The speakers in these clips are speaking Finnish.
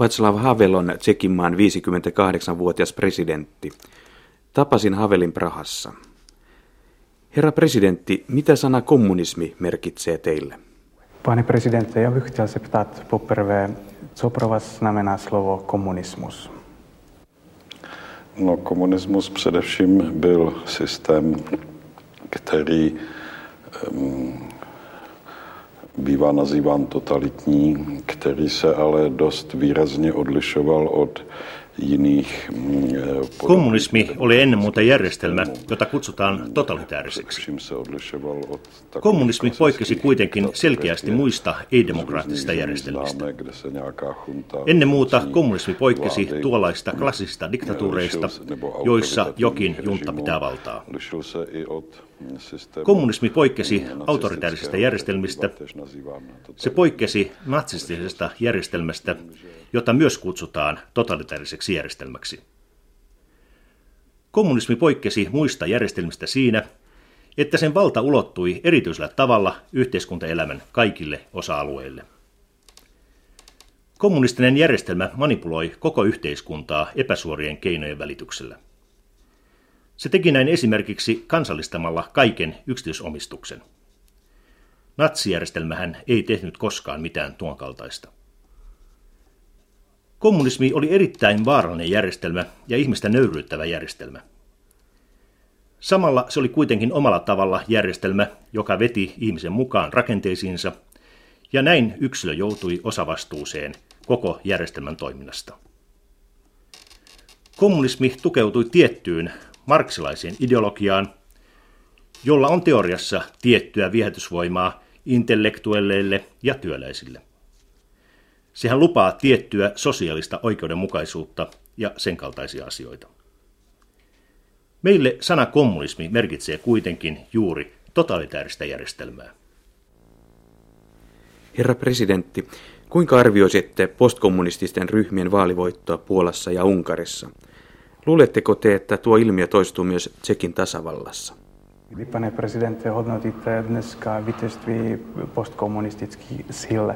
Václav Havel on Tsekin maan 58-vuotias presidentti. Tapasin Havelin Prahassa. Herra presidentti, mitä sana kommunismi merkitsee teille? Pane prezidente, ja bych chtěl zeptat poprvé, co pro vás znamená slovo komunismus? No, komunismus především byl systém, který um, bývá nazýván totalitní, který se ale dost výrazně odlišoval od Kommunismi oli ennen muuta järjestelmä, jota kutsutaan totalitääriseksi. Kommunismi poikkesi kuitenkin selkeästi muista ei-demokraattisista järjestelmistä. Ennen muuta kommunismi poikkesi tuollaista klassista diktatuureista, joissa jokin junta pitää valtaa. Kommunismi poikkesi autoritaarisista järjestelmistä. Se poikkesi natsistisesta järjestelmästä, jota myös kutsutaan totalitaariseksi järjestelmäksi. Kommunismi poikkesi muista järjestelmistä siinä, että sen valta ulottui erityisellä tavalla yhteiskuntaelämän kaikille osa-alueille. Kommunistinen järjestelmä manipuloi koko yhteiskuntaa epäsuorien keinojen välityksellä. Se teki näin esimerkiksi kansallistamalla kaiken yksityisomistuksen. Natsijärjestelmähän ei tehnyt koskaan mitään tuon kaltaista. Kommunismi oli erittäin vaarallinen järjestelmä ja ihmistä nöyryyttävä järjestelmä. Samalla se oli kuitenkin omalla tavalla järjestelmä, joka veti ihmisen mukaan rakenteisiinsa, ja näin yksilö joutui osavastuuseen koko järjestelmän toiminnasta. Kommunismi tukeutui tiettyyn marksilaiseen ideologiaan, jolla on teoriassa tiettyä viehätysvoimaa intellektuelleille ja työläisille. Sehän lupaa tiettyä sosiaalista oikeudenmukaisuutta ja sen kaltaisia asioita. Meille sana kommunismi merkitsee kuitenkin juuri totalitaarista järjestelmää. Herra presidentti, kuinka arvioisitte postkommunististen ryhmien vaalivoittoa Puolassa ja Unkarissa? Luuletteko te, että tuo ilmiö toistuu myös Tsekin tasavallassa? Pane prezidente, hodnotíte dneska vítězství postkomunistických sil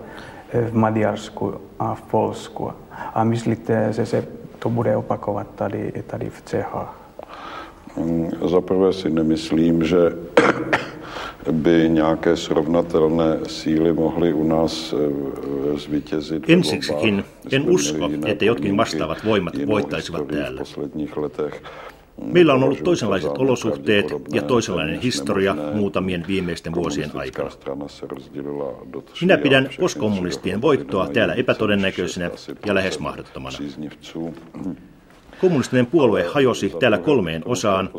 v Maďarsku a v Polsku. A myslíte, že se to bude opakovat tady, tady v Čechách? Mm, za prvé si nemyslím, že by nějaké srovnatelné síly mohly u nás eh, zvítězit. Ensiksikin en usko, että jotkin vastaavat voimat voittaisivat täällä. Meillä on ollut toisenlaiset olosuhteet ja toisenlainen historia muutamien viimeisten vuosien aikana. Minä pidän postkommunistien voittoa täällä epätodennäköisenä ja lähes mahdottomana. Kommunistinen puolue hajosi täällä kolmeen osaan,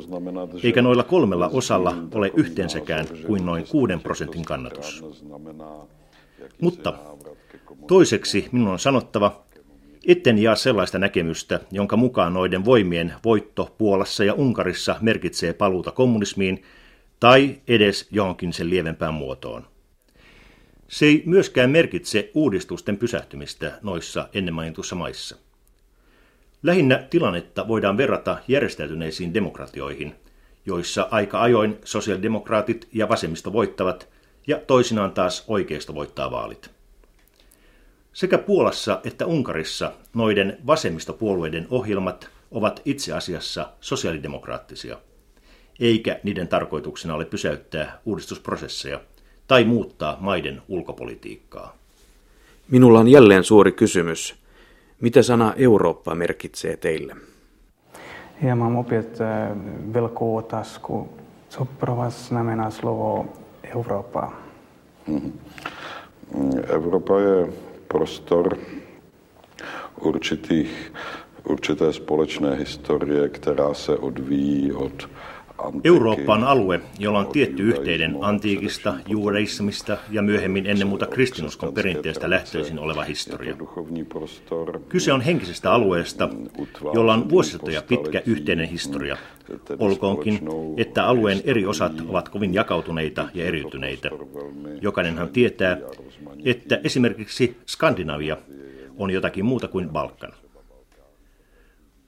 eikä noilla kolmella osalla ole yhteensäkään kuin noin kuuden prosentin kannatus. Mutta toiseksi minun on sanottava, Etten jaa sellaista näkemystä, jonka mukaan noiden voimien voitto Puolassa ja Unkarissa merkitsee paluuta kommunismiin tai edes johonkin sen lievempään muotoon. Se ei myöskään merkitse uudistusten pysähtymistä noissa ennen mainitussa maissa. Lähinnä tilannetta voidaan verrata järjestäytyneisiin demokratioihin, joissa aika ajoin sosiaalidemokraatit ja vasemmisto voittavat ja toisinaan taas oikeisto voittaa vaalit. Sekä Puolassa että Unkarissa noiden vasemmistopuolueiden ohjelmat ovat itse asiassa sosiaalidemokraattisia, eikä niiden tarkoituksena ole pysäyttää uudistusprosesseja tai muuttaa maiden ulkopolitiikkaa. Minulla on jälleen suuri kysymys. Mitä sana Eurooppa merkitsee teille? Ja mám opět velkou otázku. Co pro vás znamená slovo Evropa? Mhm. Evropa je prostor určitých, určité společné historie, která se odvíjí od Eurooppa on alue, jolla on tietty yhteinen antiikista, juudeismista ja myöhemmin ennen muuta kristinuskon perinteestä lähtöisin oleva historia. Kyse on henkisestä alueesta, jolla on vuosisatoja pitkä yhteinen historia. Olkoonkin, että alueen eri osat ovat kovin jakautuneita ja eriytyneitä. Jokainenhan tietää, että esimerkiksi Skandinavia on jotakin muuta kuin Balkan.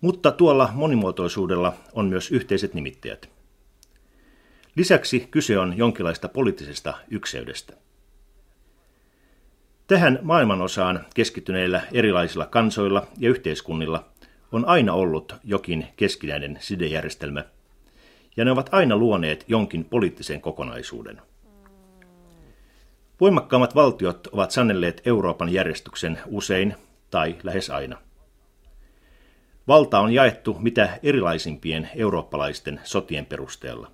Mutta tuolla monimuotoisuudella on myös yhteiset nimittäjät. Lisäksi kyse on jonkinlaista poliittisesta ykseydestä. Tähän maailmanosaan keskittyneillä erilaisilla kansoilla ja yhteiskunnilla on aina ollut jokin keskinäinen sidejärjestelmä, ja ne ovat aina luoneet jonkin poliittisen kokonaisuuden. Voimakkaammat valtiot ovat sannelleet Euroopan järjestyksen usein tai lähes aina. Valta on jaettu mitä erilaisimpien eurooppalaisten sotien perusteella.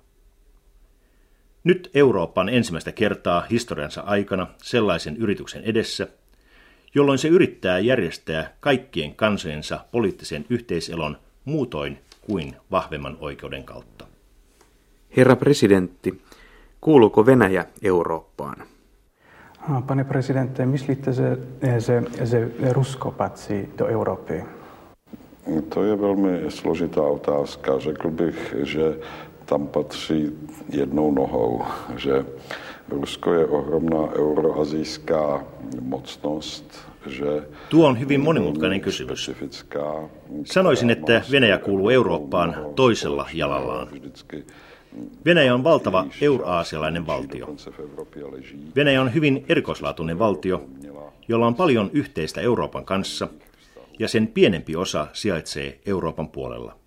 Nyt Eurooppa on ensimmäistä kertaa historiansa aikana sellaisen yrityksen edessä, jolloin se yrittää järjestää kaikkien kansojensa poliittisen yhteiselon muutoin kuin vahvemman oikeuden kautta. Herra presidentti, kuuluuko Venäjä Eurooppaan? Pane prezidente, myslíte, že, že, že Rusko patří do Evropy? To je velmi složitá otázka. Řekl bych, že tam patří jednou nohou, že Rusko je ohromná euroazijská mocnost, že Tuo on hyvin monimutkainen kysymys. Sanoisin, että Venäjä kuuluu Eurooppaan toisella jalallaan. Venäjä on valtava euraasialainen valtio. Venäjä on hyvin erikoislaatuinen valtio, jolla on paljon yhteistä Euroopan kanssa, ja sen pienempi osa sijaitsee Euroopan puolella.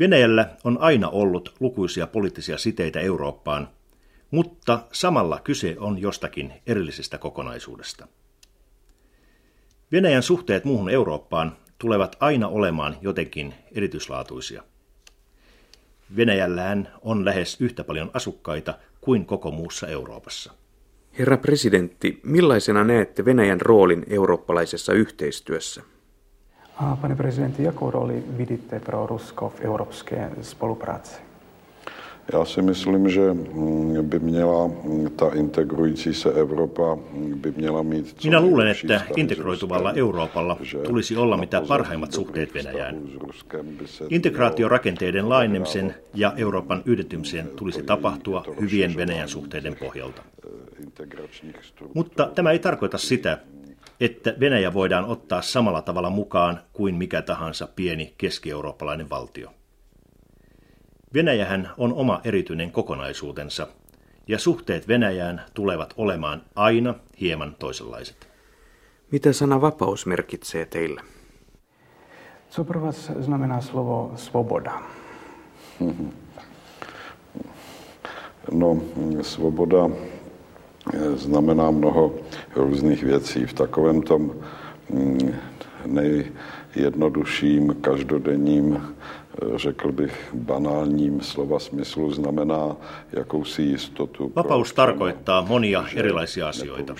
Venäjällä on aina ollut lukuisia poliittisia siteitä Eurooppaan, mutta samalla kyse on jostakin erillisestä kokonaisuudesta. Venäjän suhteet muuhun Eurooppaan tulevat aina olemaan jotenkin erityislaatuisia. Venäjällään on lähes yhtä paljon asukkaita kuin koko muussa Euroopassa. Herra presidentti, millaisena näette Venäjän roolin eurooppalaisessa yhteistyössä? Pane prezidenti, jakou roli vidíte pro Rusko v evropské spolupráci? Já si myslím, že mm, by měla mm, ta integrující se Evropa mm, by měla mít... Co Minä luulen, että integroituvalla Euroopalla tulisi olla mitä parhaimmat suhteet Venäjään. Integraatiorakenteiden laajenemisen ja Euroopan yhdentymisen tulisi tapahtua hyvien Venäjän suhteiden pohjalta. Mutta tämä ei tarkoita sitä, että Venäjä voidaan ottaa samalla tavalla mukaan kuin mikä tahansa pieni keski-eurooppalainen valtio. Venäjähän on oma erityinen kokonaisuutensa, ja suhteet Venäjään tulevat olemaan aina hieman toisenlaiset. Mitä sana vapaus merkitsee teille? Co pro vás znamená slovo svoboda? No, svoboda znamená mnoho různých věcí. V takovém tom mm, nejjednodušším, každodenním, řekl bych banálním slova smyslu znamená jakousi jistotu. Vapaus tarkoittaa monia erilaisia asioita.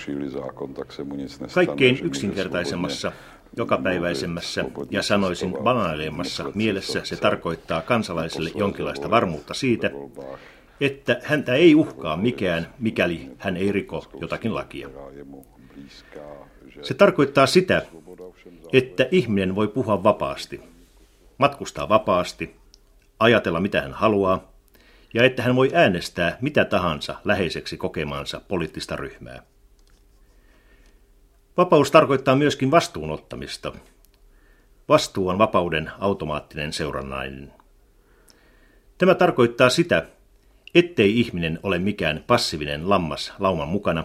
Kaikkein yksinkertaisemmassa, jokapäiväisemmässä ja sanoisin banaaleimmassa mielessä se tarkoittaa kansalaiselle jonkinlaista varmuutta siitä, että häntä ei uhkaa mikään, mikäli hän ei riko jotakin lakia. Se tarkoittaa sitä, että ihminen voi puhua vapaasti, matkustaa vapaasti, ajatella mitä hän haluaa, ja että hän voi äänestää mitä tahansa läheiseksi kokemaansa poliittista ryhmää. Vapaus tarkoittaa myöskin vastuunottamista. Vastuu on vapauden automaattinen seurannainen. Tämä tarkoittaa sitä, ettei ihminen ole mikään passiivinen lammas lauman mukana,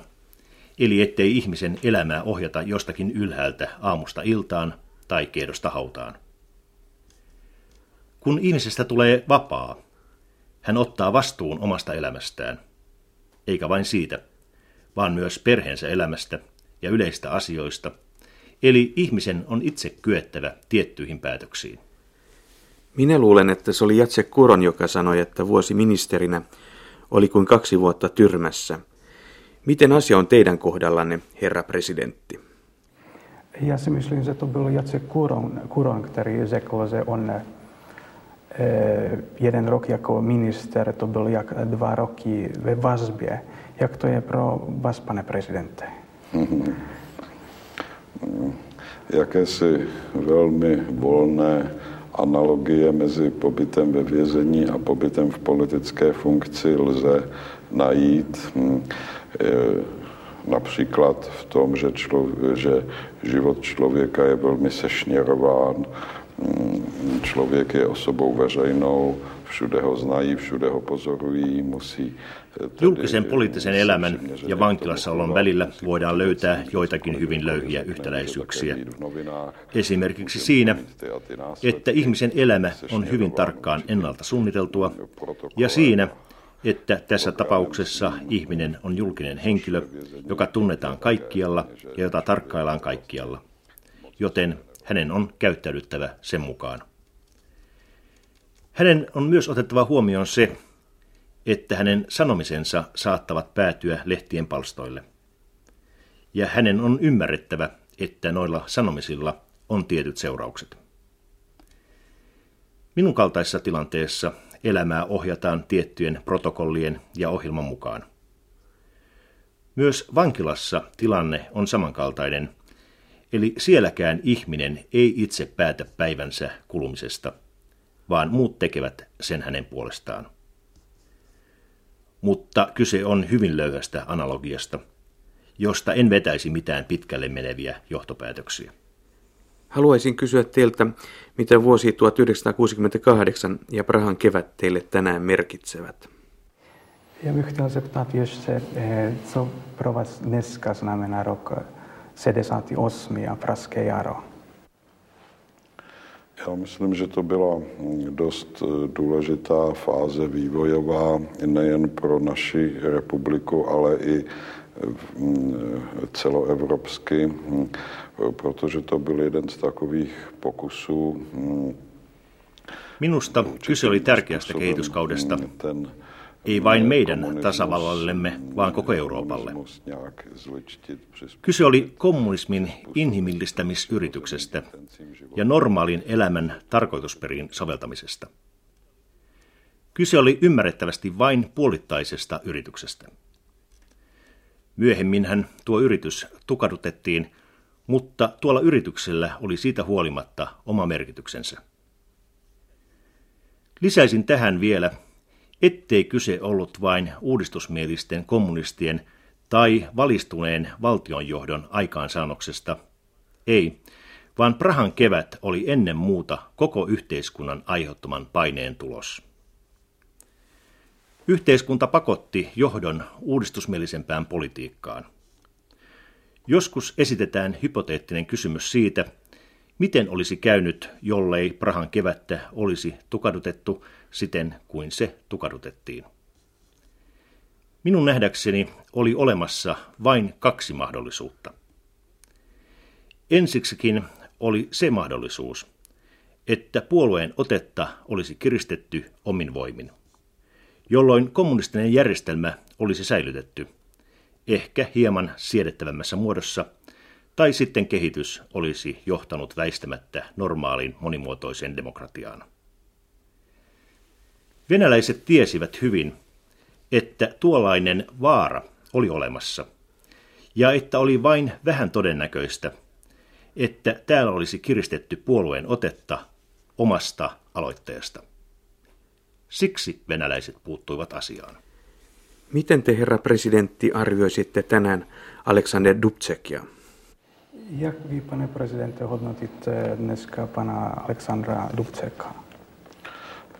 eli ettei ihmisen elämää ohjata jostakin ylhäältä aamusta iltaan tai kiedosta hautaan. Kun ihmisestä tulee vapaa, hän ottaa vastuun omasta elämästään, eikä vain siitä, vaan myös perheensä elämästä ja yleistä asioista, eli ihmisen on itse kyettävä tiettyihin päätöksiin. Minä luulen, että se oli Jatse Kuron, joka sanoi, että vuosi ministerinä oli kuin kaksi vuotta tyrmässä. Miten asia on teidän kohdallanne, herra presidentti? Ja si myslím, že to byl Jacek Kuron, Kuron který řekl, že on eh, jeden rok jako minister, to byl jak dva roky ve vazbě. Jak to je pro vás, pane prezidente? Jakési velmi volné analogie mezi pobytem ve vězení a pobytem v politické funkci lze najít. Hm, například v tom, že, člo, že život člověka je velmi sešněrován, hm, člověk je osobou veřejnou, všude ho znají, všude ho pozorují, musí Julkisen poliittisen elämän ja vankilassaolon välillä voidaan löytää joitakin hyvin löyhiä yhtäläisyyksiä. Esimerkiksi siinä, että ihmisen elämä on hyvin tarkkaan ennalta suunniteltua, ja siinä, että tässä tapauksessa ihminen on julkinen henkilö, joka tunnetaan kaikkialla ja jota tarkkaillaan kaikkialla. Joten hänen on käyttäydyttävä sen mukaan. Hänen on myös otettava huomioon se, että hänen sanomisensa saattavat päätyä lehtien palstoille. Ja hänen on ymmärrettävä, että noilla sanomisilla on tietyt seuraukset. Minun kaltaisessa tilanteessa elämää ohjataan tiettyjen protokollien ja ohjelman mukaan. Myös vankilassa tilanne on samankaltainen, eli sielläkään ihminen ei itse päätä päivänsä kulumisesta, vaan muut tekevät sen hänen puolestaan. Mutta kyse on hyvin löyhästä analogiasta, josta en vetäisi mitään pitkälle meneviä johtopäätöksiä. Haluaisin kysyä teiltä, mitä vuosi 1968 ja Prahan kevät teille tänään merkitsevät. Ja bych chtěl zeptat ještě, co pro vás dneska znamená rok 78 a Pražské jaro? Já myslím, že to byla dost důležitá fáze vývojová nejen pro naši republiku, ale i celoevropsky, protože to byl jeden z takových pokusů. Minusta kyse oli tärkeästä kehityskaudesta, ei vain meidän tasavallallemme, vaan koko Euroopalle. Kyse oli kommunismin inhimillistämisyrityksestä ja normaalin elämän tarkoitusperin soveltamisesta. Kyse oli ymmärrettävästi vain puolittaisesta yrityksestä. Myöhemminhän tuo yritys tukadutettiin, mutta tuolla yrityksellä oli siitä huolimatta oma merkityksensä. Lisäisin tähän vielä, ettei kyse ollut vain uudistusmielisten kommunistien tai valistuneen valtionjohdon aikaansaannoksesta. Ei, vaan Prahan kevät oli ennen muuta koko yhteiskunnan aiheuttaman paineen tulos. Yhteiskunta pakotti johdon uudistusmielisempään politiikkaan. Joskus esitetään hypoteettinen kysymys siitä, miten olisi käynyt, jollei Prahan kevättä olisi tukadutettu siten kuin se tukadutettiin. Minun nähdäkseni oli olemassa vain kaksi mahdollisuutta. Ensiksikin oli se mahdollisuus, että puolueen otetta olisi kiristetty omin voimin jolloin kommunistinen järjestelmä olisi säilytetty, ehkä hieman siedettävämmässä muodossa, tai sitten kehitys olisi johtanut väistämättä normaaliin monimuotoiseen demokratiaan. Venäläiset tiesivät hyvin, että tuollainen vaara oli olemassa, ja että oli vain vähän todennäköistä, että täällä olisi kiristetty puolueen otetta omasta aloitteesta. Siksi venäläiset puuttuivat asiaan. Miten te, herra presidentti, arvioisitte tänään Aleksander Dubcekia? Jak vy, pane prezidente, hodnotíte dneska pana Alexandra Dubceka?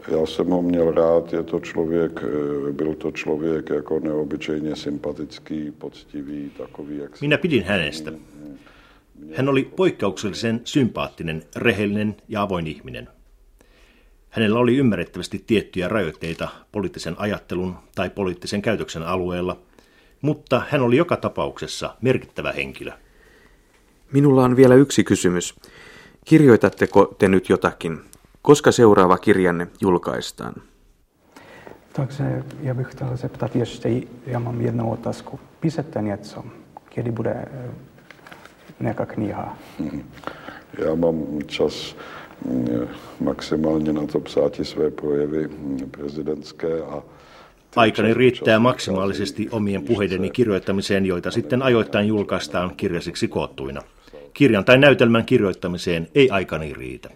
Já jsem ho měl rád, je to člověk, eh, byl to člověk jako neobyčejně sympatický, poctivý, takový, jak Minä pidin hänestä. Hän oli poikkeuksellisen sympaattinen, rehellinen ja avoin ihminen. Hänellä oli ymmärrettävästi tiettyjä rajoitteita poliittisen ajattelun tai poliittisen käytöksen alueella, mutta hän oli joka tapauksessa merkittävä henkilö. Minulla on vielä yksi kysymys. Kirjoitatteko te nyt jotakin? Koska seuraava kirjanne julkaistaan? Takže já bych chtěl zeptat ještě, já mám jednu otázku. Píšete něco? Kdy bude eh, nějaká kniha? Já mám čas maksimálně na to psáti své projevy prezidentské a Aikani riittää maksimaalisesti omien puheideni kirjoittamiseen, joita sitten ajoittain julkaistaan kirjasiksi koottuina. Kirjan tai näytelmän kirjoittamiseen ei aikani riitä.